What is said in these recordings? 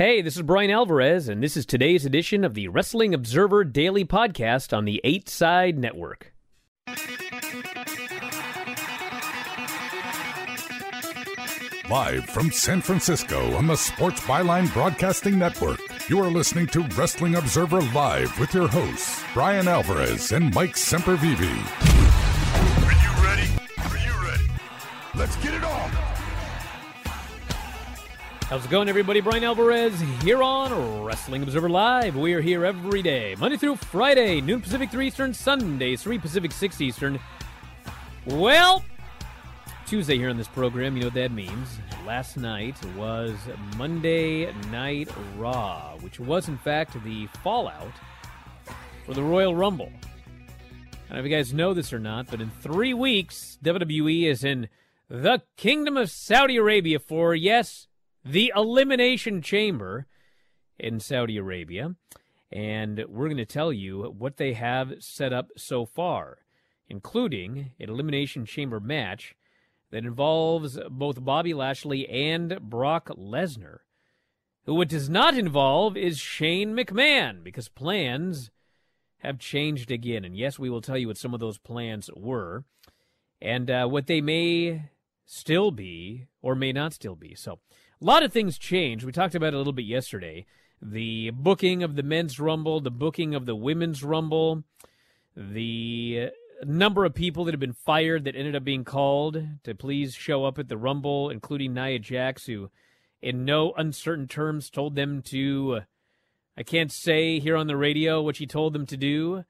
Hey, this is Brian Alvarez, and this is today's edition of the Wrestling Observer Daily Podcast on the 8 Side Network. Live from San Francisco on the Sports Byline Broadcasting Network, you are listening to Wrestling Observer Live with your hosts, Brian Alvarez and Mike Sempervive. Are you ready? Are you ready? Let's get it on! How's it going, everybody? Brian Alvarez here on Wrestling Observer Live. We are here every day, Monday through Friday, noon Pacific, 3 Eastern, Sunday, 3 Pacific, 6 Eastern. Well, Tuesday here on this program, you know what that means. Last night was Monday Night Raw, which was, in fact, the fallout for the Royal Rumble. I don't know if you guys know this or not, but in three weeks, WWE is in the Kingdom of Saudi Arabia for, yes, the Elimination Chamber in Saudi Arabia. And we're going to tell you what they have set up so far, including an Elimination Chamber match that involves both Bobby Lashley and Brock Lesnar. Who it does not involve is Shane McMahon, because plans have changed again. And yes, we will tell you what some of those plans were and uh, what they may still be or may not still be. So, a lot of things changed. We talked about it a little bit yesterday. The booking of the men's rumble, the booking of the women's rumble, the number of people that have been fired that ended up being called to please show up at the Rumble, including Nia Jax, who, in no uncertain terms, told them to. I can't say here on the radio what she told them to do,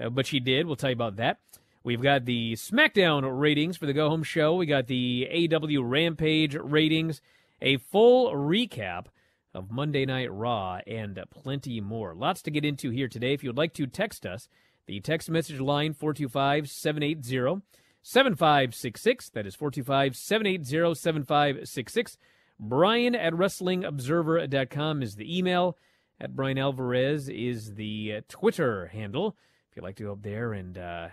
uh, but she did. We'll tell you about that. We've got the SmackDown ratings for the Go Home Show. We got the AEW Rampage ratings, a full recap of Monday Night Raw, and plenty more. Lots to get into here today. If you would like to text us, the text message line 425 780 7566. That is 425 780 7566. Bryan at WrestlingObserver.com is the email. At Brian Alvarez is the uh, Twitter handle. If you'd like to go up there and uh,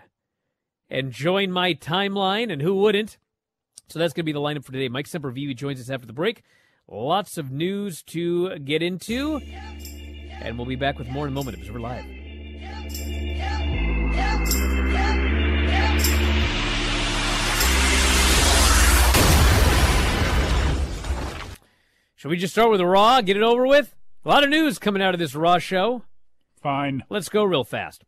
and join my timeline, and who wouldn't? So that's going to be the lineup for today. Mike Sempervive joins us after the break. Lots of news to get into, and we'll be back with more in a moment. Observer Live. Should we just start with Raw, get it over with? A lot of news coming out of this Raw show. Fine. Let's go real fast.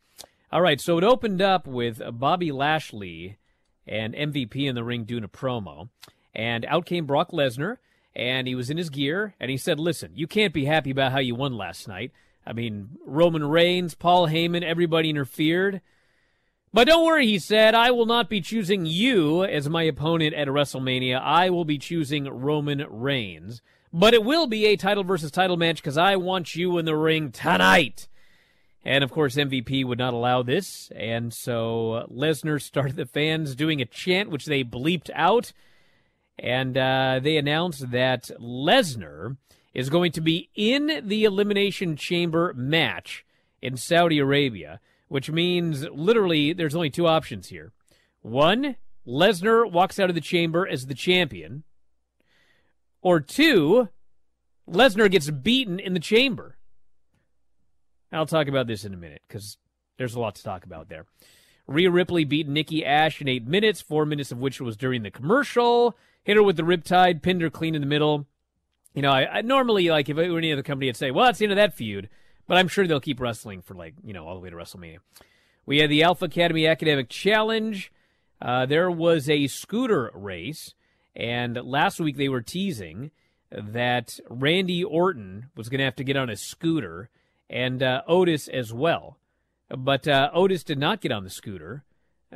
All right, so it opened up with Bobby Lashley and MVP in the ring doing a promo. And out came Brock Lesnar, and he was in his gear, and he said, Listen, you can't be happy about how you won last night. I mean, Roman Reigns, Paul Heyman, everybody interfered. But don't worry, he said, I will not be choosing you as my opponent at WrestleMania. I will be choosing Roman Reigns. But it will be a title versus title match because I want you in the ring tonight. And of course, MVP would not allow this. And so Lesnar started the fans doing a chant, which they bleeped out. And uh, they announced that Lesnar is going to be in the Elimination Chamber match in Saudi Arabia, which means literally there's only two options here. One, Lesnar walks out of the chamber as the champion. Or two, Lesnar gets beaten in the chamber. I'll talk about this in a minute because there's a lot to talk about there. Rhea Ripley beat Nikki Ash in eight minutes, four minutes of which was during the commercial. Hit her with the riptide, pinned her clean in the middle. You know, I, I normally like if it were any other company, I'd say, well, that's the end of that feud. But I'm sure they'll keep wrestling for like you know all the way to WrestleMania. We had the Alpha Academy Academic Challenge. Uh, there was a scooter race. And last week they were teasing that Randy Orton was going to have to get on a scooter and uh, Otis as well. But uh, Otis did not get on the scooter.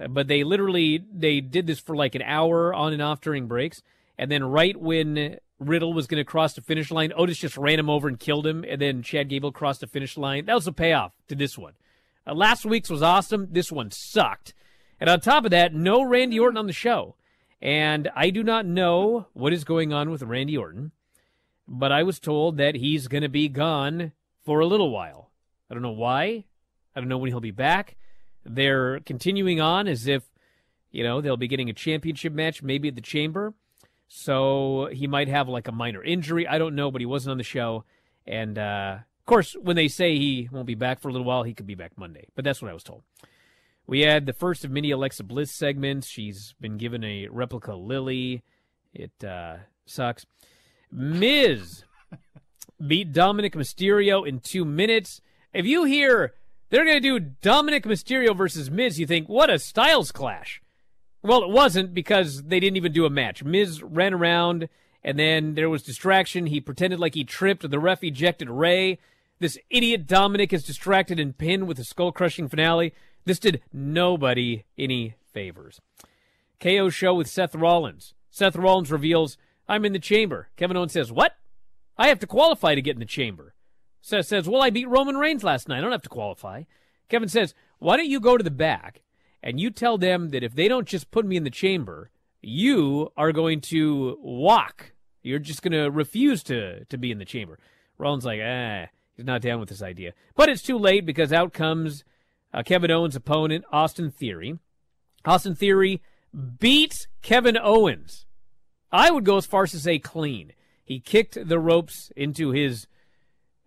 Uh, but they literally they did this for like an hour on and off during breaks. And then right when Riddle was going to cross the finish line, Otis just ran him over and killed him. And then Chad Gable crossed the finish line. That was a payoff to this one. Uh, last week's was awesome. This one sucked. And on top of that, no Randy Orton on the show. And I do not know what is going on with Randy Orton, but I was told that he's going to be gone for a little while. I don't know why. I don't know when he'll be back. They're continuing on as if, you know, they'll be getting a championship match maybe at the Chamber. So he might have like a minor injury. I don't know, but he wasn't on the show. And uh, of course, when they say he won't be back for a little while, he could be back Monday. But that's what I was told. We had the first of many Alexa Bliss segments. She's been given a replica Lily. It uh, sucks. Miz beat Dominik Mysterio in two minutes. If you hear they're going to do Dominik Mysterio versus Miz, you think, what a styles clash. Well, it wasn't because they didn't even do a match. Miz ran around, and then there was distraction. He pretended like he tripped. The ref ejected Rey. This idiot Dominik is distracted and pinned with a skull crushing finale. This did nobody any favors. KO show with Seth Rollins. Seth Rollins reveals, I'm in the chamber. Kevin Owens says, What? I have to qualify to get in the chamber. Seth says, Well, I beat Roman Reigns last night. I don't have to qualify. Kevin says, Why don't you go to the back and you tell them that if they don't just put me in the chamber, you are going to walk. You're just going to refuse to, to be in the chamber. Rollins like, ah, he's not down with this idea. But it's too late because out comes uh, Kevin Owens' opponent, Austin Theory. Austin Theory beats Kevin Owens. I would go as far as to say clean. He kicked the ropes into his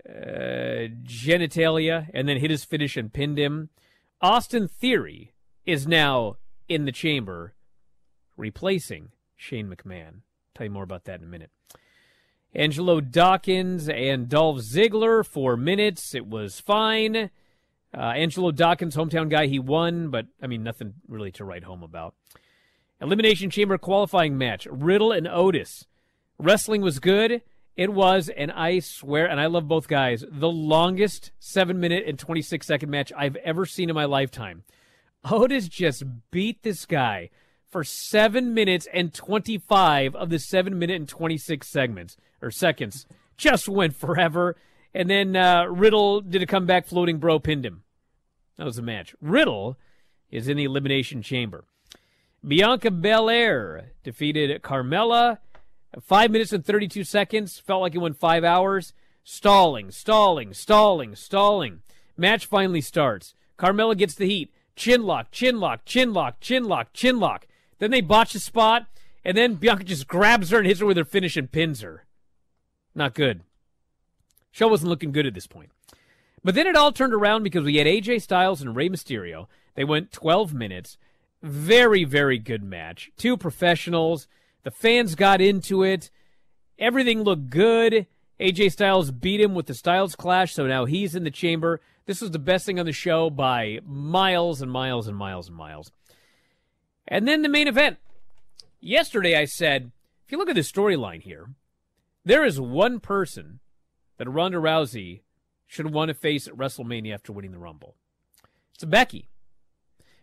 uh, genitalia and then hit his finish and pinned him. Austin Theory is now in the chamber, replacing Shane McMahon. Tell you more about that in a minute. Angelo Dawkins and Dolph Ziggler, four minutes. It was fine. Uh, Angelo Dawkins, hometown guy, he won, but I mean, nothing really to write home about. Elimination Chamber qualifying match Riddle and Otis. Wrestling was good. It was, and I swear, and I love both guys, the longest 7 minute and 26 second match I've ever seen in my lifetime. Otis just beat this guy for 7 minutes and 25 of the 7 minute and 26 segments, or seconds. Just went forever. And then uh, Riddle did a comeback floating bro, pinned him. That was the match. Riddle is in the Elimination Chamber. Bianca Belair defeated Carmella. Five minutes and 32 seconds. Felt like it went five hours. Stalling, stalling, stalling, stalling. Match finally starts. Carmella gets the heat. Chin lock, chin lock, chin lock, chin lock, chin lock. Then they botch the spot, and then Bianca just grabs her and hits her with her finish and pins her. Not good. Show wasn't looking good at this point. But then it all turned around because we had AJ Styles and Rey Mysterio. They went 12 minutes. Very, very good match. Two professionals. The fans got into it. Everything looked good. AJ Styles beat him with the Styles Clash, so now he's in the chamber. This was the best thing on the show by miles and miles and miles and miles. And then the main event. Yesterday I said, if you look at the storyline here, there is one person that Ronda Rousey should want to face at WrestleMania after winning the Rumble. It's Becky.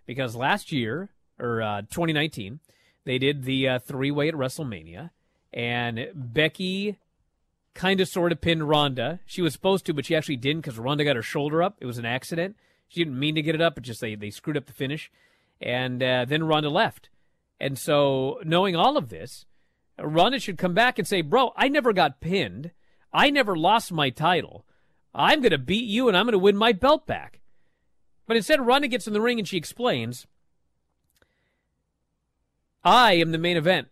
Because last year, or uh, 2019, they did the uh, three way at WrestleMania, and Becky kind of sort of pinned Ronda. She was supposed to, but she actually didn't because Ronda got her shoulder up. It was an accident. She didn't mean to get it up, but just they, they screwed up the finish. And uh, then Ronda left. And so, knowing all of this, Ronda should come back and say, Bro, I never got pinned. I never lost my title. I'm going to beat you and I'm going to win my belt back. But instead, Ronda gets in the ring and she explains, I am the main event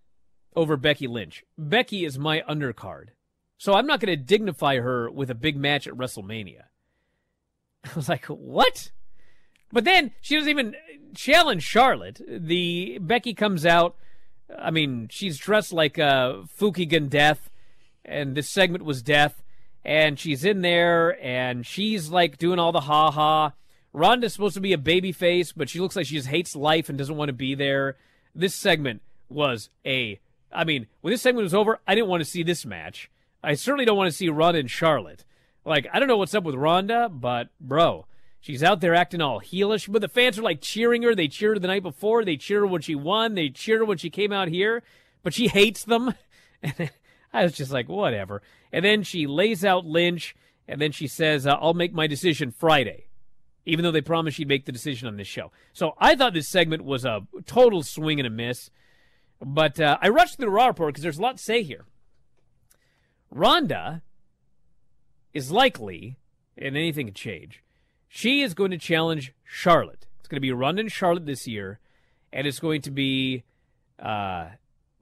over Becky Lynch. Becky is my undercard. So I'm not going to dignify her with a big match at WrestleMania. I was like, what? But then she doesn't even challenge Charlotte. The Becky comes out. I mean, she's dressed like uh, a Fukigen death and this segment was death. And she's in there, and she's like doing all the ha ha. Ronda's supposed to be a baby face, but she looks like she just hates life and doesn't want to be there. This segment was a. I mean, when this segment was over, I didn't want to see this match. I certainly don't want to see Ronda and Charlotte. Like, I don't know what's up with Ronda, but bro, she's out there acting all heelish. But the fans are like cheering her. They cheered her the night before. They cheered her when she won. They cheered her when she came out here. But she hates them. And I was just like, whatever. And then she lays out Lynch, and then she says, uh, I'll make my decision Friday, even though they promised she'd make the decision on this show. So I thought this segment was a total swing and a miss. But uh, I rushed through the Raw report because there's a lot to say here. Ronda is likely, and anything can change, she is going to challenge Charlotte. It's going to be Ronda and Charlotte this year, and it's going to be uh,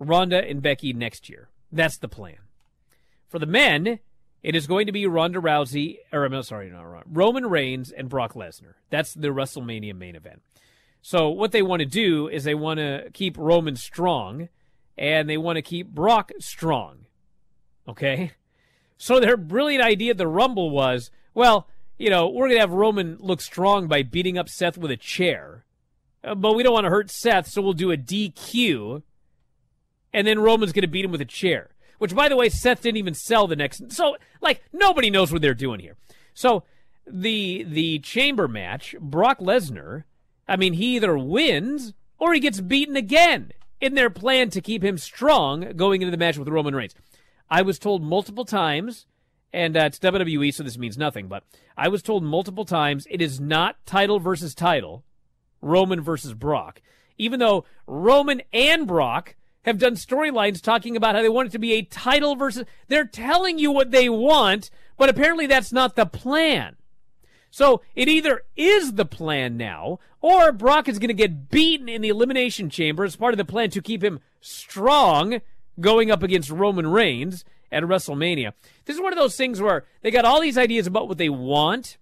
Ronda and Becky next year. That's the plan. For the men, it is going to be Ronda Rousey, or I'm sorry, not Ronda, Roman Reigns and Brock Lesnar. That's the WrestleMania main event. So what they want to do is they want to keep Roman strong, and they want to keep Brock strong. Okay, so their brilliant idea at the Rumble was, well, you know, we're gonna have Roman look strong by beating up Seth with a chair, uh, but we don't want to hurt Seth, so we'll do a DQ, and then Roman's gonna beat him with a chair. Which, by the way, Seth didn't even sell the next. So, like, nobody knows what they're doing here. So, the the chamber match, Brock Lesnar. I mean, he either wins or he gets beaten again in their plan to keep him strong going into the match with Roman Reigns. I was told multiple times, and uh, it's WWE, so this means nothing, but I was told multiple times it is not title versus title, Roman versus Brock, even though Roman and Brock have done storylines talking about how they want it to be a title versus. They're telling you what they want, but apparently that's not the plan. So it either is the plan now, or Brock is going to get beaten in the Elimination Chamber as part of the plan to keep him strong going up against Roman Reigns at WrestleMania. This is one of those things where they got all these ideas about what they want,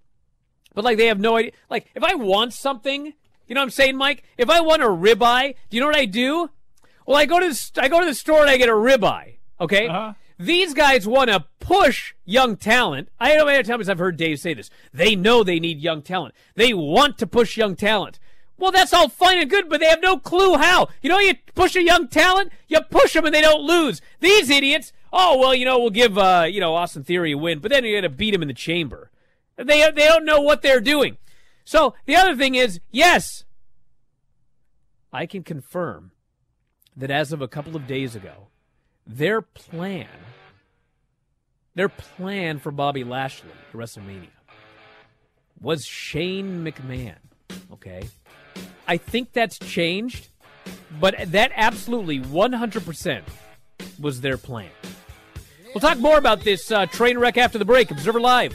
but like they have no idea. Like if I want something, you know what I'm saying, Mike? If I want a ribeye, do you know what I do? Well, I go to the, I go to the store and I get a ribeye. Okay. Uh-huh. These guys want to push young talent. I don't know how many times I've heard Dave say this. They know they need young talent. They want to push young talent. Well, that's all fine and good, but they have no clue how. You know, you push a young talent, you push them and they don't lose. These idiots, oh well, you know, we'll give uh, you know Austin Theory a win, but then you got to beat him in the chamber. They they don't know what they're doing. So the other thing is, yes, I can confirm that as of a couple of days ago, their plan, their plan for Bobby Lashley at WrestleMania was Shane McMahon. Okay. I think that's changed, but that absolutely 100% was their plan. We'll talk more about this uh, train wreck after the break. Observer Live.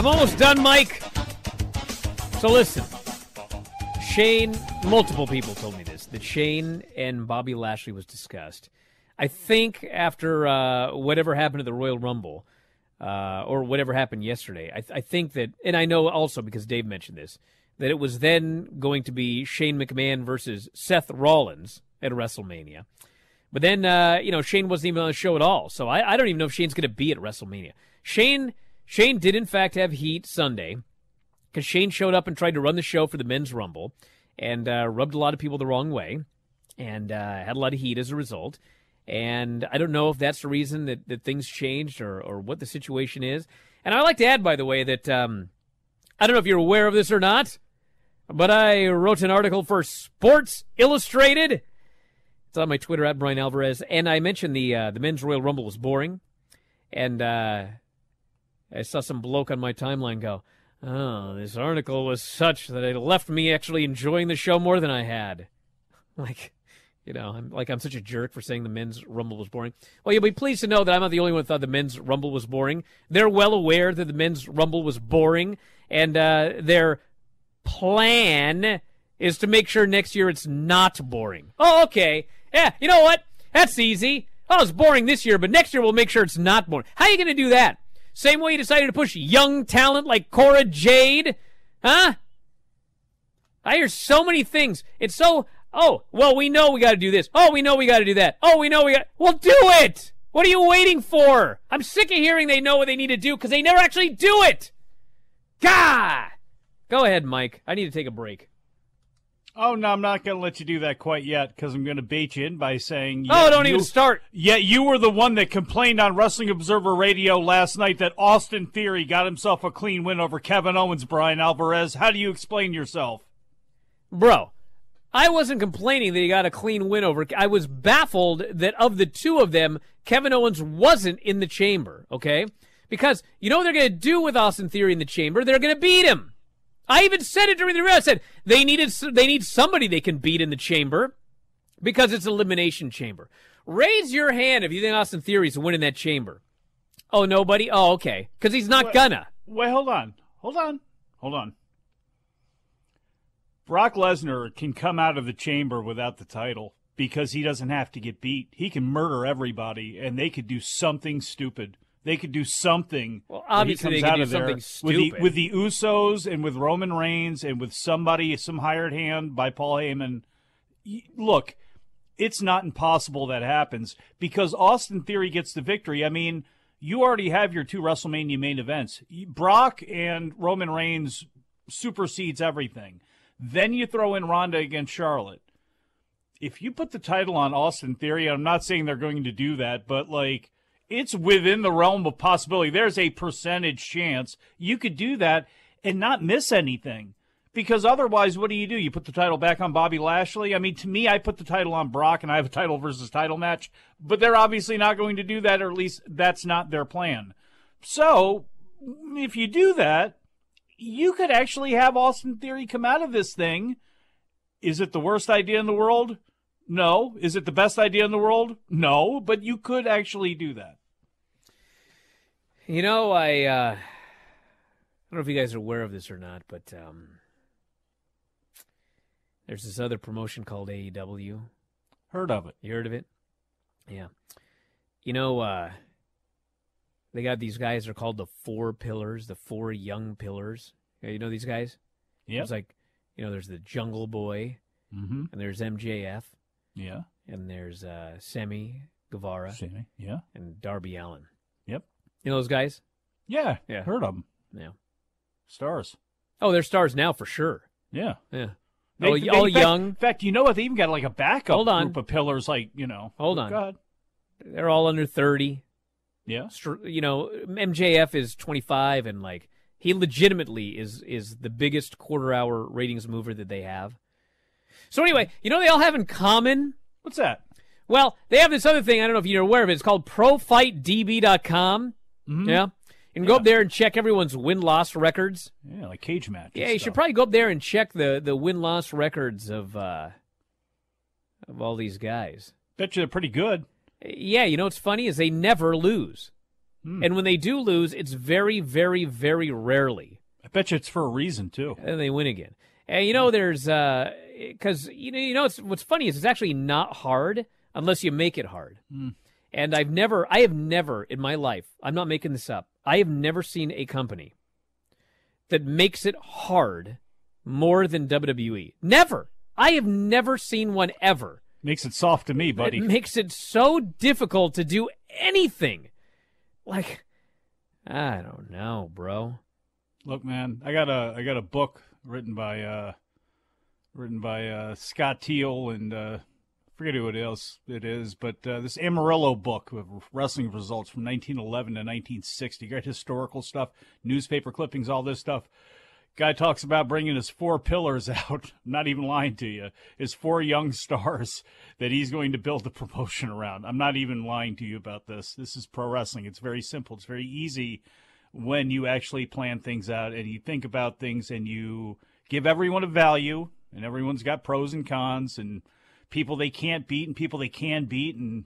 I'm almost done, Mike. So listen. Shane, multiple people told me this that Shane and Bobby Lashley was discussed. I think after uh, whatever happened to the Royal Rumble, uh, or whatever happened yesterday, I, I think that, and I know also because Dave mentioned this, that it was then going to be Shane McMahon versus Seth Rollins at WrestleMania. But then, uh, you know, Shane wasn't even on the show at all, so I, I don't even know if Shane's going to be at WrestleMania. Shane, Shane did in fact have heat Sunday because Shane showed up and tried to run the show for the men's rumble and uh, rubbed a lot of people the wrong way and uh, had a lot of heat as a result. And I don't know if that's the reason that, that things changed or, or what the situation is. And I like to add, by the way, that um, I don't know if you're aware of this or not, but I wrote an article for Sports Illustrated. It's on my Twitter at Brian Alvarez, and I mentioned the uh, the men's Royal Rumble was boring, and uh, I saw some bloke on my timeline go, "Oh, this article was such that it left me actually enjoying the show more than I had." Like, you know, I'm like I'm such a jerk for saying the men's Rumble was boring. Well, you'll be pleased to know that I'm not the only one who thought the men's Rumble was boring. They're well aware that the men's Rumble was boring, and uh, their plan is to make sure next year it's not boring. Oh, okay. Yeah, you know what? That's easy. Oh, it's boring this year, but next year we'll make sure it's not boring. How are you going to do that? Same way you decided to push young talent like Cora Jade? Huh? I hear so many things. It's so, oh, well, we know we got to do this. Oh, we know we got to do that. Oh, we know we got, well, do it! What are you waiting for? I'm sick of hearing they know what they need to do because they never actually do it! Gah! Go ahead, Mike. I need to take a break. Oh no, I'm not going to let you do that quite yet because I'm going to bait you in by saying. Oh, yeah, don't you- even start. Yet you were the one that complained on Wrestling Observer Radio last night that Austin Theory got himself a clean win over Kevin Owens, Brian Alvarez. How do you explain yourself? Bro, I wasn't complaining that he got a clean win over. I was baffled that of the two of them, Kevin Owens wasn't in the chamber, okay? Because you know what they're going to do with Austin Theory in the chamber? They're going to beat him. I even said it during the review. I said they needed they need somebody they can beat in the chamber because it's elimination chamber. Raise your hand if you think Austin Theory's winning that chamber. Oh, nobody? Oh, okay. Because he's not Wait- gonna. Wait, hold on. Hold on. Hold on. Brock Lesnar can come out of the chamber without the title because he doesn't have to get beat. He can murder everybody and they could do something stupid. They could do something. Well, he obviously they comes could out do of there something With the, stupid. with the Usos and with Roman Reigns and with somebody, some hired hand by Paul Heyman. Look, it's not impossible that happens because Austin Theory gets the victory. I mean, you already have your two WrestleMania main events. Brock and Roman Reigns supersedes everything. Then you throw in Ronda against Charlotte. If you put the title on Austin Theory, I'm not saying they're going to do that, but like it's within the realm of possibility. There's a percentage chance you could do that and not miss anything. Because otherwise, what do you do? You put the title back on Bobby Lashley? I mean, to me, I put the title on Brock and I have a title versus title match, but they're obviously not going to do that, or at least that's not their plan. So, if you do that, you could actually have Austin Theory come out of this thing. Is it the worst idea in the world? No. Is it the best idea in the world? No. But you could actually do that. You know, I uh, I don't know if you guys are aware of this or not, but um, there's this other promotion called AEW. Heard of it? You heard of it? Yeah. You know, uh, they got these guys. They're called the Four Pillars, the Four Young Pillars. You know these guys? Yeah. It's like, you know, there's the Jungle Boy, Mm-hmm. and there's MJF, Yeah. and there's uh, Sammy Guevara, Sammy. Yeah. and Darby Allin. You know those guys? Yeah. Yeah. Heard of them. Yeah. Stars. Oh, they're stars now for sure. Yeah. Yeah. They- all they- all in fact- young. In fact, you know what? They even got like a backup Hold on. group of pillars, like, you know. Hold on. God. They're all under 30. Yeah. You know, MJF is 25 and like he legitimately is is the biggest quarter hour ratings mover that they have. So anyway, you know what they all have in common? What's that? Well, they have this other thing. I don't know if you're aware of it. It's called ProFightDB.com. Mhm. Yeah. You can go up there and check everyone's win loss records. Yeah, like cage match. Yeah, you should probably go up there and check the the win loss records of uh of all these guys. Bet you they're pretty good. Yeah, you know what's funny is they never lose. Hmm. And when they do lose, it's very, very, very rarely. I bet you it's for a reason, too. And they win again. And you know, there's uh, because you know, you know, it's, what's funny is it's actually not hard unless you make it hard. Hmm. And I've never, I have never in my life, I'm not making this up. I have never seen a company that makes it hard more than WWE. Never. I have never seen one ever. Makes it soft to me, buddy. It makes it so difficult to do anything. Like, I don't know, bro. Look, man, I got a I got a book written by uh written by uh Scott Teal and uh forget who it is it is, but uh, this Amarillo book of wrestling results from 1911 to 1960. Got historical stuff, newspaper clippings, all this stuff. Guy talks about bringing his four pillars out. I'm not even lying to you. His four young stars that he's going to build the promotion around. I'm not even lying to you about this. This is pro wrestling. It's very simple. It's very easy when you actually plan things out and you think about things and you give everyone a value and everyone's got pros and cons and people they can't beat and people they can beat and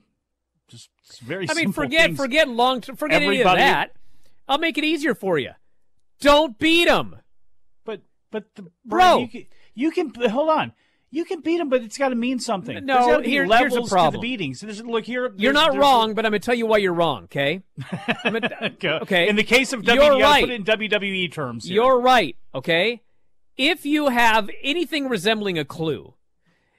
just very I mean, forget, things. forget long, forget any of that. I'll make it easier for you. Don't beat them. But but the, Bro. you can, you can hold on. You can beat him, but it's got to mean something. No, here- here's the to problem. the beatings. There's, look here. You're not there's- wrong, but I'm going to tell you why you're wrong, okay? Gonna- okay. In the case of You're WWE, right. put it in WWE terms. here. You're right, okay? If you have anything resembling a clue,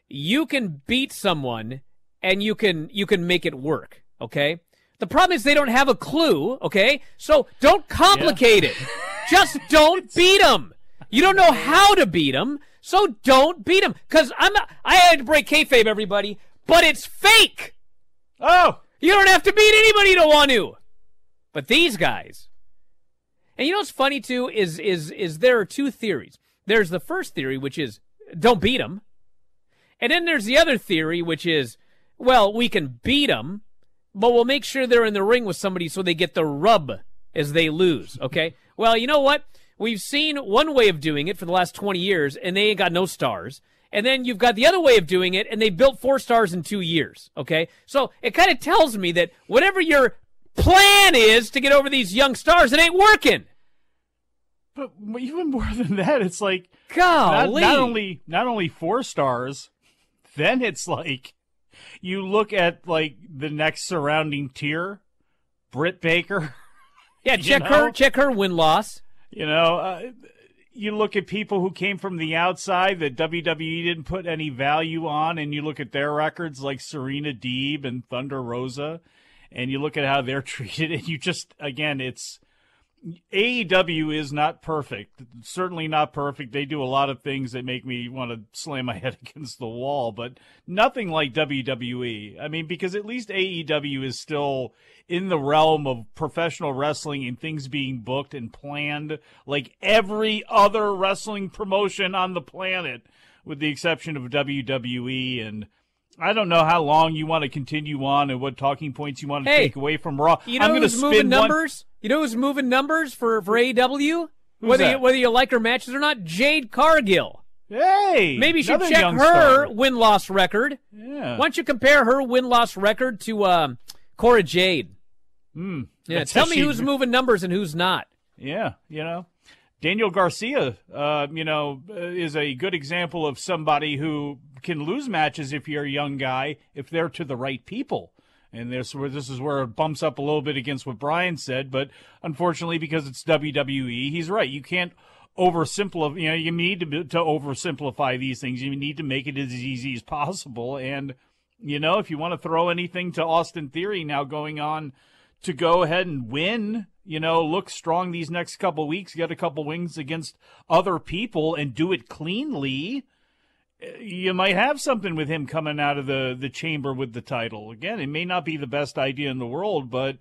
you can beat someone and you can you can make it work, okay? The problem is they don't have a clue, okay? So don't complicate it. Just don't beat them. You don't know how to beat them, so don't beat them. Cause I'm not, I had to break kayfabe, everybody, but it's fake. Oh, you don't have to beat anybody to want to. But these guys, and you know what's funny too is is is there are two theories. There's the first theory, which is don't beat them, and then there's the other theory, which is well we can beat them, but we'll make sure they're in the ring with somebody so they get the rub as they lose. Okay. well, you know what? We've seen one way of doing it for the last 20 years, and they ain't got no stars. And then you've got the other way of doing it, and they built four stars in two years. Okay. So it kind of tells me that whatever your plan is to get over these young stars, it ain't working. But even more than that, it's like not, Golly. not only not only four stars, then it's like you look at like the next surrounding tier, Britt Baker. Yeah, check know? her check her win loss. You know, uh, you look at people who came from the outside that WWE didn't put any value on, and you look at their records like Serena Deeb and Thunder Rosa, and you look at how they're treated, and you just again, it's AEW is not perfect. Certainly not perfect. They do a lot of things that make me want to slam my head against the wall, but nothing like WWE. I mean, because at least AEW is still in the realm of professional wrestling and things being booked and planned like every other wrestling promotion on the planet, with the exception of WWE and I don't know how long you want to continue on and what talking points you want to Hey, take away from Raw. You know I'm going to who's moving spin one. You know who's moving numbers for for AEW? Whether you, whether you like her matches or not, Jade Cargill. Hey, Maybe you should check her win loss record. Yeah. Why don't you compare her win loss record to um, Cora Jade? Hmm. Yeah, tell me actually- who's moving numbers and who's not. Yeah, you know, Daniel Garcia, uh, you know, uh, is a good example of somebody who can lose matches if you're a young guy if they're to the right people. And this where this is where it bumps up a little bit against what Brian said, but unfortunately, because it's WWE, he's right. You can't oversimplify. You know, you need to to oversimplify these things. You need to make it as easy as possible. And you know, if you want to throw anything to Austin Theory now going on to go ahead and win, you know, look strong these next couple weeks, get a couple wins against other people and do it cleanly, you might have something with him coming out of the, the chamber with the title. Again, it may not be the best idea in the world, but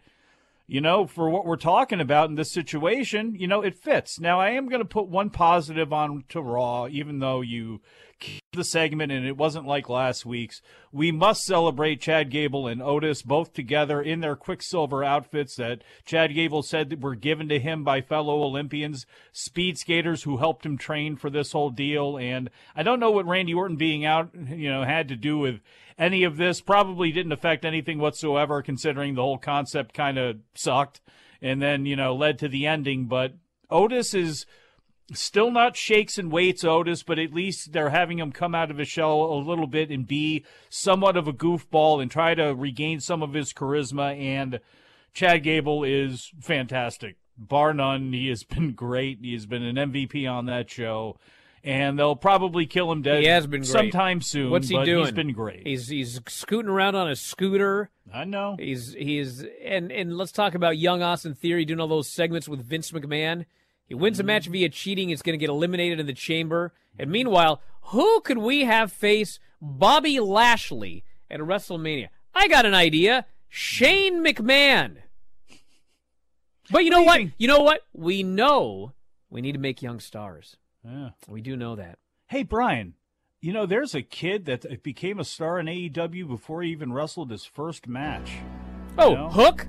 you know, for what we're talking about in this situation, you know, it fits. Now, I am going to put one positive on to Raw, even though you the segment and it wasn't like last week's. We must celebrate Chad Gable and Otis both together in their Quicksilver outfits that Chad Gable said were given to him by fellow Olympians, speed skaters who helped him train for this whole deal. And I don't know what Randy Orton being out, you know, had to do with any of this. Probably didn't affect anything whatsoever, considering the whole concept kind of sucked and then, you know, led to the ending. But Otis is still not shakes and weights Otis, but at least they're having him come out of his shell a little bit and be somewhat of a goofball and try to regain some of his charisma. And Chad Gable is fantastic. Bar none, he has been great. He has been an MVP on that show. And they'll probably kill him dead He has been great. sometime soon. What's he doing? He's been great. He's he's scooting around on a scooter. I know. He's he's and and let's talk about young Austin Theory doing all those segments with Vince McMahon. He wins a Mm-hmm. match via cheating. It's going to get eliminated in the chamber. And meanwhile, who could we have face Bobby Lashley at WrestleMania? I got an idea. Shane McMahon. But you know what? You know what? We know we need to make young stars. Yeah. We do know that. Hey, Brian, you know, there's a kid that became a star in AEW before he even wrestled his first match. Oh, You know? Hook?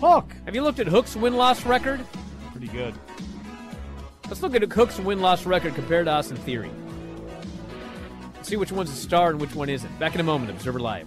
Hook. Have you looked at Hook's win loss record? Pretty good. Let's look at Hook's win loss record compared to Austin Theory. See which one's a star and which one isn't. Back in a moment, Observer Live.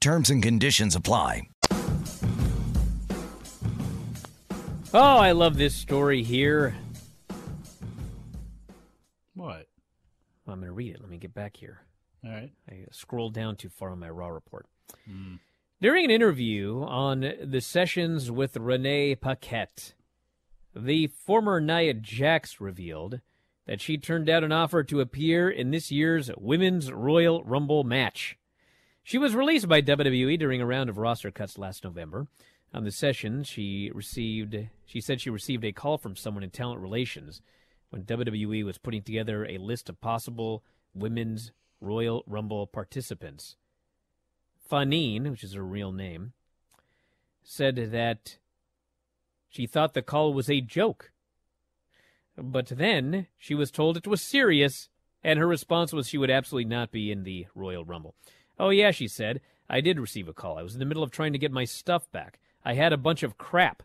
Terms and conditions apply. Oh, I love this story here. What? I'm going to read it. Let me get back here. All right. I scrolled down too far on my Raw report. Hmm. During an interview on the sessions with Renee Paquette, the former Nia Jax revealed that she turned down an offer to appear in this year's Women's Royal Rumble match. She was released by WWE during a round of roster cuts last November. On the session, she received she said she received a call from someone in talent relations when WWE was putting together a list of possible women's Royal Rumble participants. Fanene, which is her real name, said that she thought the call was a joke. But then she was told it was serious, and her response was she would absolutely not be in the Royal Rumble. Oh, yeah, she said. I did receive a call. I was in the middle of trying to get my stuff back. I had a bunch of crap.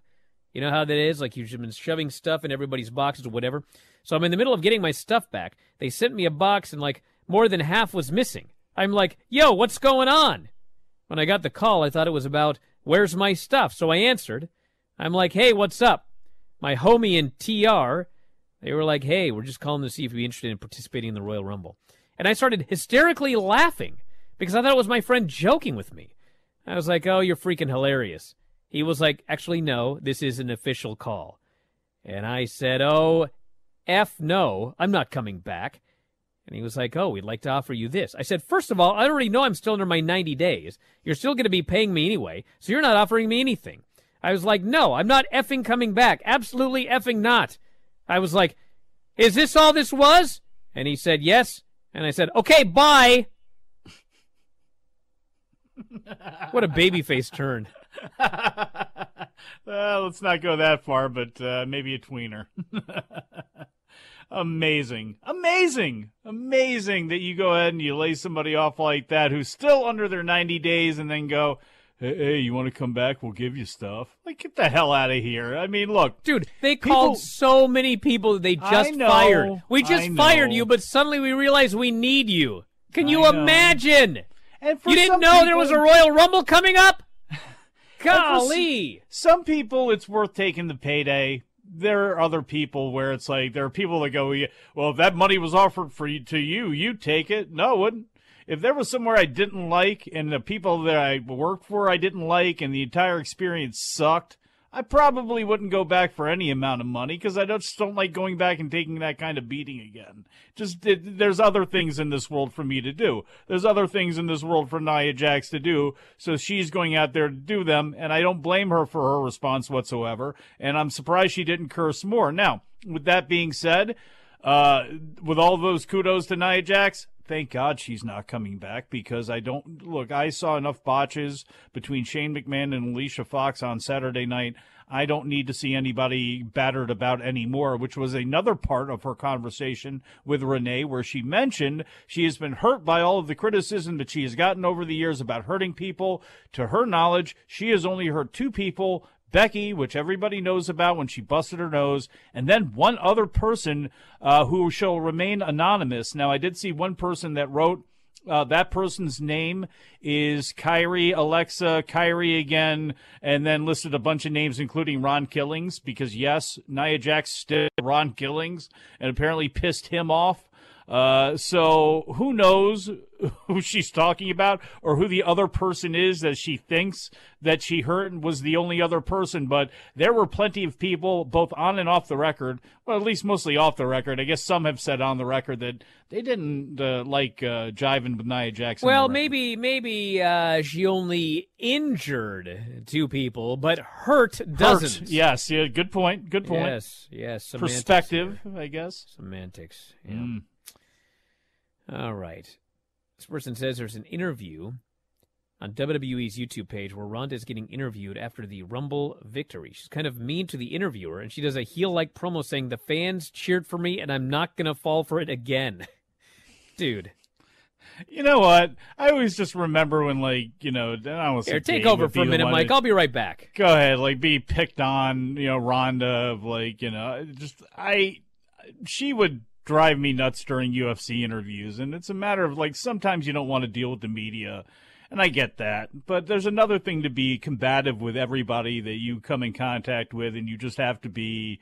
You know how that is? Like you've been shoving stuff in everybody's boxes or whatever. So I'm in the middle of getting my stuff back. They sent me a box and like more than half was missing. I'm like, yo, what's going on? When I got the call, I thought it was about where's my stuff. So I answered. I'm like, hey, what's up? My homie in TR, they were like, hey, we're just calling to see if you'd be interested in participating in the Royal Rumble. And I started hysterically laughing because I thought it was my friend joking with me. I was like, oh, you're freaking hilarious. He was like, actually, no, this is an official call. And I said, oh, F no, I'm not coming back. And he was like, oh, we'd like to offer you this. I said, first of all, I already know I'm still under my 90 days. You're still going to be paying me anyway, so you're not offering me anything. I was like, no, I'm not effing coming back. Absolutely effing not. I was like, is this all this was? And he said, yes. And I said, okay, bye. what a babyface turn. Uh, let's not go that far, but uh, maybe a tweener. amazing, amazing, amazing that you go ahead and you lay somebody off like that who's still under their 90 days and then go, hey, hey you want to come back? We'll give you stuff. Like, get the hell out of here. I mean, look. Dude, they people- called so many people that they just know, fired. We just fired you, but suddenly we realize we need you. Can you imagine? And for You didn't some know there was a Royal Rumble coming up? And for s- Golly. Some people, it's worth taking the payday. There are other people where it's like there are people that go, "Well, if that money was offered for you to you, you'd take it." No, wouldn't. If there was somewhere I didn't like and the people that I worked for I didn't like and the entire experience sucked, I probably wouldn't go back for any amount of money because I just don't like going back and taking that kind of beating again. Just it, there's other things in this world for me to do. There's other things in this world for Nia Jax to do. So she's going out there to do them, and I don't blame her for her response whatsoever. And I'm surprised she didn't curse more. Now, with that being said, uh, with all those kudos to Nia Jax, thank God she's not coming back because I don't look. I saw enough botches between Shane McMahon and Alicia Fox on Saturday night. I don't need to see anybody battered about anymore, which was another part of her conversation with Renee, where she mentioned she has been hurt by all of the criticism that she has gotten over the years about hurting people. To her knowledge, she has only hurt two people Becky, which everybody knows about when she busted her nose, and then one other person uh, who shall remain anonymous. Now, I did see one person that wrote uh, that person's name is Kairi Alexa, Kairi again, and then listed a bunch of names, including Ron Killings, because yes, Nia Jax still Ron Killings, and apparently pissed him off. Uh, so who knows who she's talking about or who the other person is that she thinks that she hurt and was the only other person. But there were plenty of people, both on and off the record, well, at least mostly off the record. I guess some have said on the record that they didn't uh, like uh, jiving with Nia Jackson. Well, maybe maybe uh, she only injured two people, but hurt doesn't. Yes, yeah, good point. Good point. Yes, yes. Perspective, here. I guess. Semantics. Yeah. Mm. All right. This person says there's an interview on WWE's YouTube page where Ronda is getting interviewed after the Rumble victory. She's kind of mean to the interviewer, and she does a heel like promo saying, The fans cheered for me, and I'm not going to fall for it again. Dude. You know what? I always just remember when, like, you know, I don't want to Here, take over for a minute, Mike. I'll be right back. Go ahead, like, be picked on, you know, Ronda, of like, you know, just I, she would drive me nuts during UFC interviews, and it's a matter of like sometimes you don't want to deal with the media, and I get that, but there's another thing to be combative with everybody that you come in contact with, and you just have to be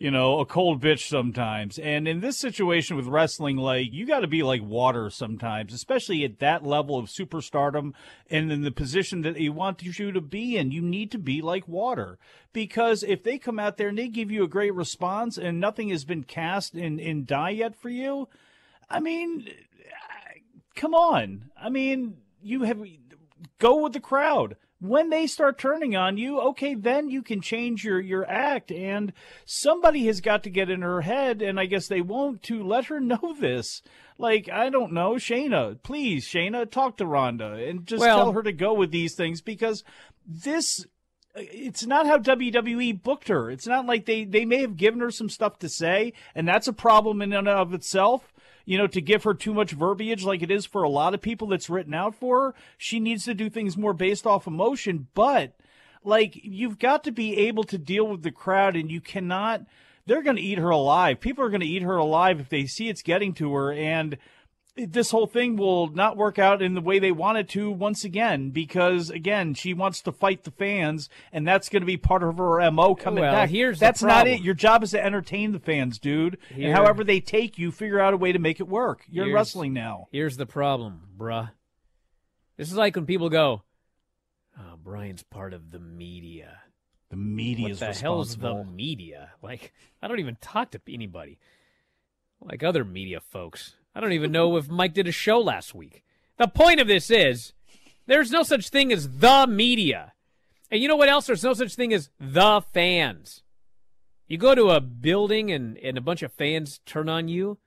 you know, a cold bitch sometimes. And in this situation with wrestling, like, you got to be like water sometimes, especially at that level of superstardom and in the position that he wants you to be in. You need to be like water because if they come out there and they give you a great response and nothing has been cast in, in die yet for you, I mean, come on. I mean, you have go with the crowd. When they start turning on you, okay, then you can change your, your act. And somebody has got to get in her head, and I guess they won't, to let her know this. Like, I don't know, Shayna, please, Shayna, talk to Ronda and just Well- tell her to go with these things because this uh, it's not how WWE booked her. It's not like they they may have given her some stuff to say, and that's a problem in and of itself. You know, to give her too much verbiage like it is for a lot of people that's written out for her, she needs to do things more based off emotion. But like you've got to be able to deal with the crowd, and you cannot. They're going to eat her alive. People are going to eat her alive if they see it's getting to her, and this whole thing will not work out in the way they want it to once again because again she wants to fight the fans and that's going to be part of her mo coming Well, back here's that's not it your job is to entertain the fans dude Here- and however they take you figure out a way to make it work you're in Here's- wrestling now Here's the problem, bruh. This is like when people go, "Oh, Brian's part of the media." the media What is the hell's the media? Like, I don't even talk to anybody. Like other media folks. I don't even know if Mike did a show last week. The point of this is there's no such thing as the media. And you know what else? There's no such thing as the fans. You go to a building and, and a bunch of fans turn on you.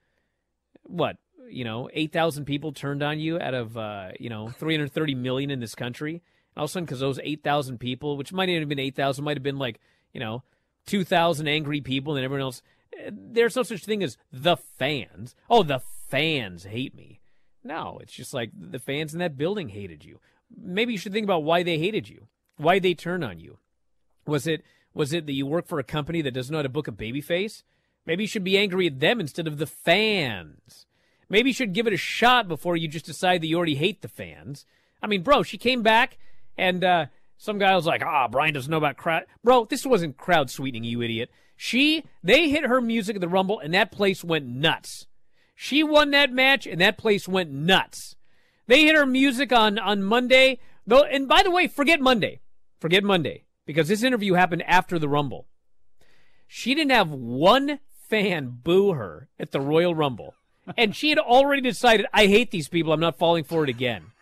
What? You know, 8,000 people turned on you out of, uh, you know, 330 million in this country. All of a sudden, because those 8,000 people, which might not have been 8,000, might have been like, you know, 2,000 angry people and everyone else. eh, There's no such thing as the fans. Oh, the fans hate me. No, it's just like the fans in that building hated you. Maybe you should think about why they hated you. Why they turn on you. Was it was it that you work for a company that doesn't know how to book a babyface? Maybe you should be angry at them instead of the fans. Maybe you should give it a shot before you just decide that you already hate the fans. I mean, bro, she came back and uh, some guy was like, "Ah, Brian doesn't know about crowd." Bro, this wasn't crowd sweetening, you idiot. She they hit her music at the Rumble and that place went nuts. She won that match and that place went nuts. They hit her music on on Monday. Though, and by the way, forget Monday. Forget Monday because this interview happened after the Rumble. She didn't have one fan boo her at the Royal Rumble, and she had already decided, "I hate these people. I'm not falling for it again."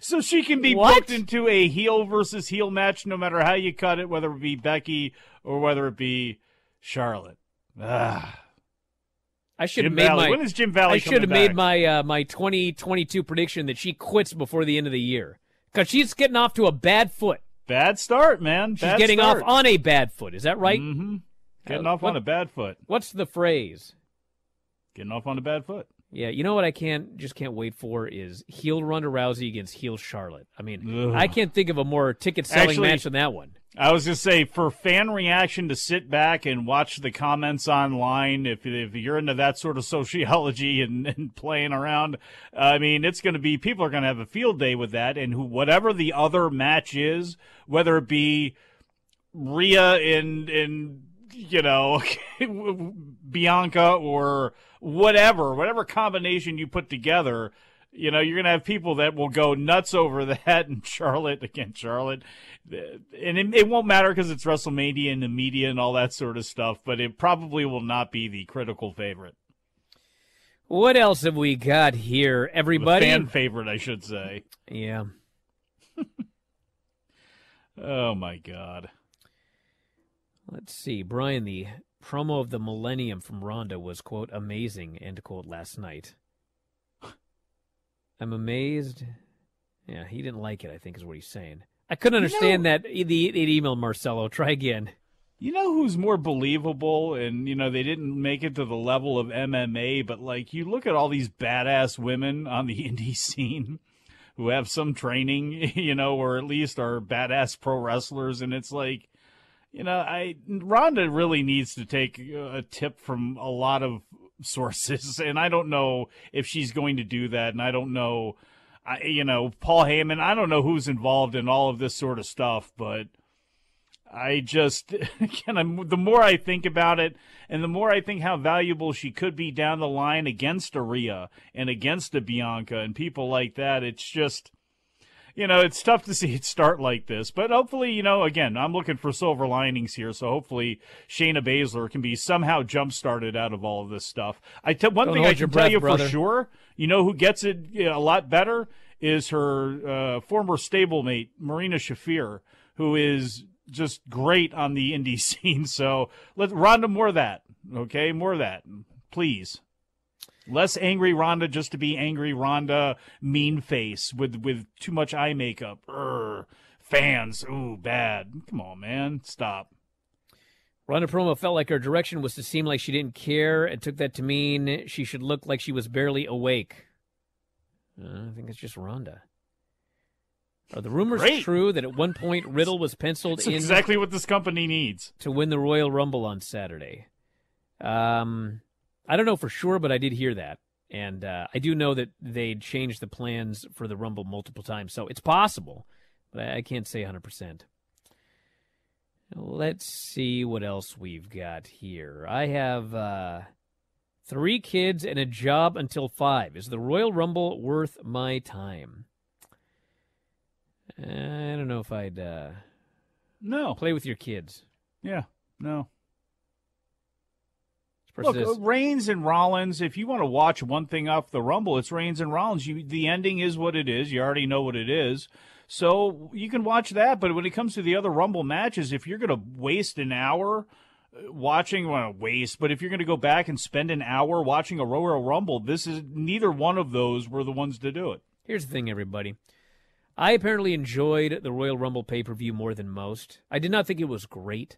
so she can be What? booked into a heel versus heel match no matter how you cut it whether it be becky or whether it be charlotte ah. I should have made Valley. my. When is Jim Valley I should have made my uh, my 2022 prediction that she quits before the end of the year because she's getting off to a bad foot. bad start man She's getting start. off on a bad foot. Is that right? mm-hmm. getting Uh, off what- on a bad foot What's the phrase? getting off on a bad foot Yeah, you know what I can't just can't wait for is heel Ronda Rousey against heel Charlotte. I mean, Ugh. I can't think of a more ticket selling match than that one. I was just say for fan reaction to sit back and watch the comments online. If if you're into that sort of sociology and, and playing around, I mean, it's to be people are to have a field day with that. And who, whatever the other match is, whether it be Rhea and and you know Bianca or whatever, whatever combination you put together. You know, you're going to have people that will go nuts over that, and Charlotte again, Charlotte, and it, it won't matter because it's WrestleMania and the media and all that sort of stuff. But it probably will not be the critical favorite, What else have we got here, the everybody? fan favorite, I should say. yeah. Oh my God! Let's see, Brian. The promo of the Millennium from Ronda was quote amazing end quote last night. I'm amazed Yeah, he didn't like it. I think is what he's saying. I couldn't understand that. The, the email Marcelo. Try again. You know who's more believable, and you know they didn't make it to the level of MMA, but like you look at all these badass women on the indie scene who have some training, you know, or at least are badass pro wrestlers, and it's like, you know, I Ronda really needs to take a tip from a lot of sources, and I don't know if she's going to do that, and I don't know, I, you know, Paul Heyman, I don't know who's involved in all of this sort of stuff, but. I just, again, I'm, the more I think about it, and the more I think how valuable she could be down the line against a Rhea and against a Bianca and people like that, it's just, you know, it's tough to see it start like this. But hopefully, you know, again, I'm looking for silver linings here. So hopefully, Shayna Baszler can be somehow jump started out of all of this stuff. I t- one Don't thing I can your tell you brother. for sure, you know, who gets it you know, a lot better is her uh, former stablemate Marina Shafir, who is just great on the indie scene. So let's Ronda more of that. Okay, more of that, please. Less angry Ronda just to be angry Ronda, mean face with with too much eye makeup. Urgh. Fans, ooh, bad. Come on, man, stop. Ronda promo felt like her direction was to seem like she didn't care and took that to mean she should look like she was barely awake. Uh, I think it's just Ronda. Are the rumors Great. true that at one point Riddle was penciled That's in exactly what this company needs. to win the Royal Rumble on Saturday? Um, I don't know for sure, but I did hear that, and uh, I do know that they'd changed the plans for the Rumble multiple times, so it's possible, but I, can't say 100. percent Let's see what else we've got here. I have uh, three kids and a job until five. Is the Royal Rumble worth my time? I don't know if I'd uh, No. play with your kids. Yeah, no. Look, uh, Reigns and Rollins. If you want to watch one thing off the Rumble, it's Reigns and Rollins. You, the ending is what it is. You already know what it is, so you can watch that. But when it comes to the other Rumble matches, if you're going to waste an hour uh, watching, well, waste, but if you're going to go back and spend an hour watching a Royal Rumble, this is neither one of those were the ones to do it. Here's the thing, everybody. I apparently enjoyed the Royal Rumble pay per view more than most. I did not think it was great,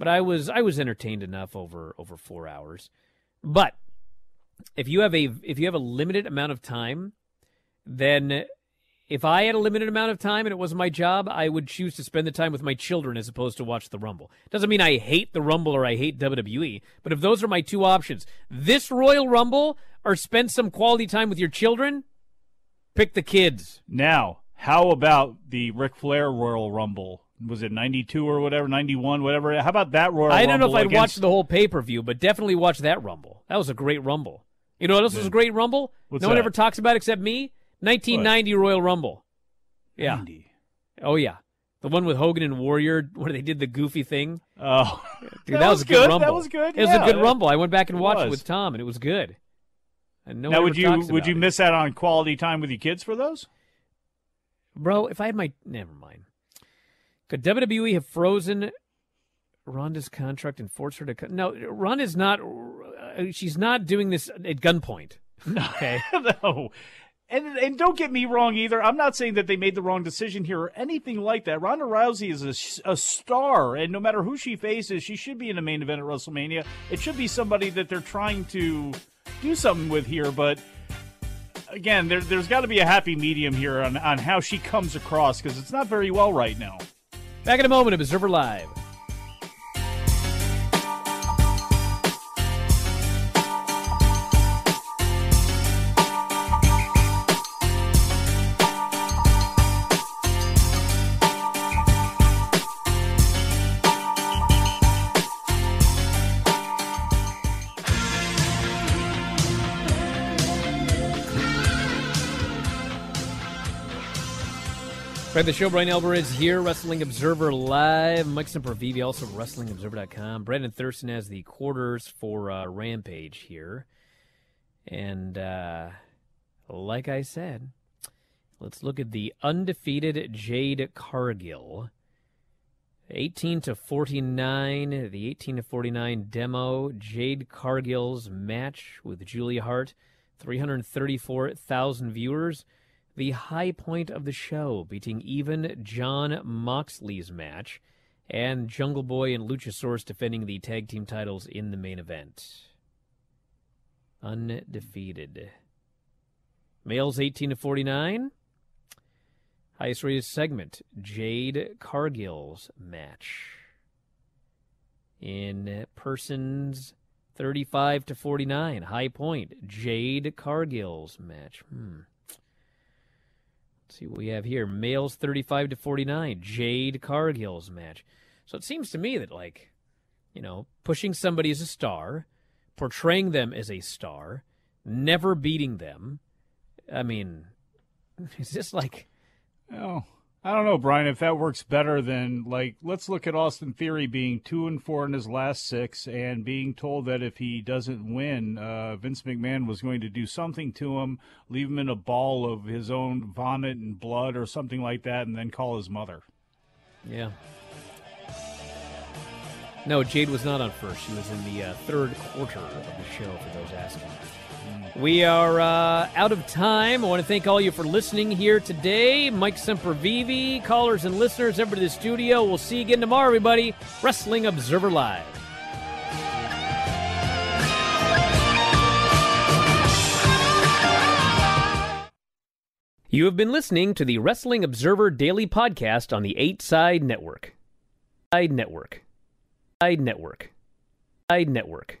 but I was I was entertained enough over over four hours. But if you have a if you have a limited amount of time, then if I had a limited amount of time and it wasn't my job, I would choose to spend the time with my children as opposed to watch the Rumble. Doesn't mean I hate the Rumble or I hate WWE, but if those are my two options, this Royal Rumble or spend some quality time with your children, pick the kids. Now, how about the Ric Flair Royal Rumble? Was it 92 or whatever, 91, whatever? How about that Royal I Rumble? don't know if I'd against- watch the whole pay per view, but definitely watch that Rumble. That was a great Rumble. You know what else was a great Rumble? What's no one ever talks about except me. 1990 Royal Rumble. Yeah. 90. Oh yeah, the one with Hogan and Warrior where they did the goofy thing. Oh, Dude, that, That was, was a good, good. Rumble. That was good. It was a good Rumble. I went back and it watched it with Tom, and it was good. And no now, would you would you it. miss out on quality time with your kids for those? Bro, if I had my never mind. Could WWE have frozen Ronda's contract and forced her to co- No, Ronda's not uh, she's not doing this at gunpoint. Okay. no. And and don't get me wrong either. I'm not saying that they made the wrong decision here or anything like that. Ronda Rousey is a, a star, and no matter who she faces, she should be in the main event at WrestleMania. It should be somebody that they're trying to do something with here, but. Again, there, there's got to be a happy medium here on, on how she comes across because it's not very well right now. Back in a moment, Observer Live. To the show, Brian Alvarez here, Wrestling Observer Live. Mike Sempervive, also WrestlingObserver.com. Brandon Thurston has the quarters for uh, Rampage here. And uh, like I said, let's look at the undefeated Jade Cargill. 18 to 49, the 18 to 49 demo. Jade Cargill's match with Julia Hart, 334,000 viewers. The high point of the show, beating even Jon Moxley's match, and Jungle Boy and Luchasaurus defending the tag team titles in the main event. Undefeated. Males 18 to 49. Highest rated segment Jade Cargill's match. In persons 35 to 49. High point Jade Cargill's match. Hmm. Let's see what we have here. Males 35 to 49. Jade Cargill's match. So it seems to me that, like, you know, pushing somebody as a star, portraying them as a star, never beating them. I mean, it's just like. Oh, I don't know, Brian, if that works better than, like, let's look at Austin Theory being two and four in his last six and being told that if he doesn't win, uh, Vince McMahon was going to do something to him, leave him in a ball of his own vomit and blood or something like that, and then call his mother. Yeah. No, Jade was not on first. She was in the uh, third quarter of the show, for those asking. We are uh, out of time. I want to thank all you for listening here today. Mike Sempervive, callers and listeners, over to the studio. We'll see you again tomorrow, everybody. Wrestling Observer Live. You have been listening to the Wrestling Observer Daily Podcast on the 8 Side Network. Side Network. Side Network. Side Network.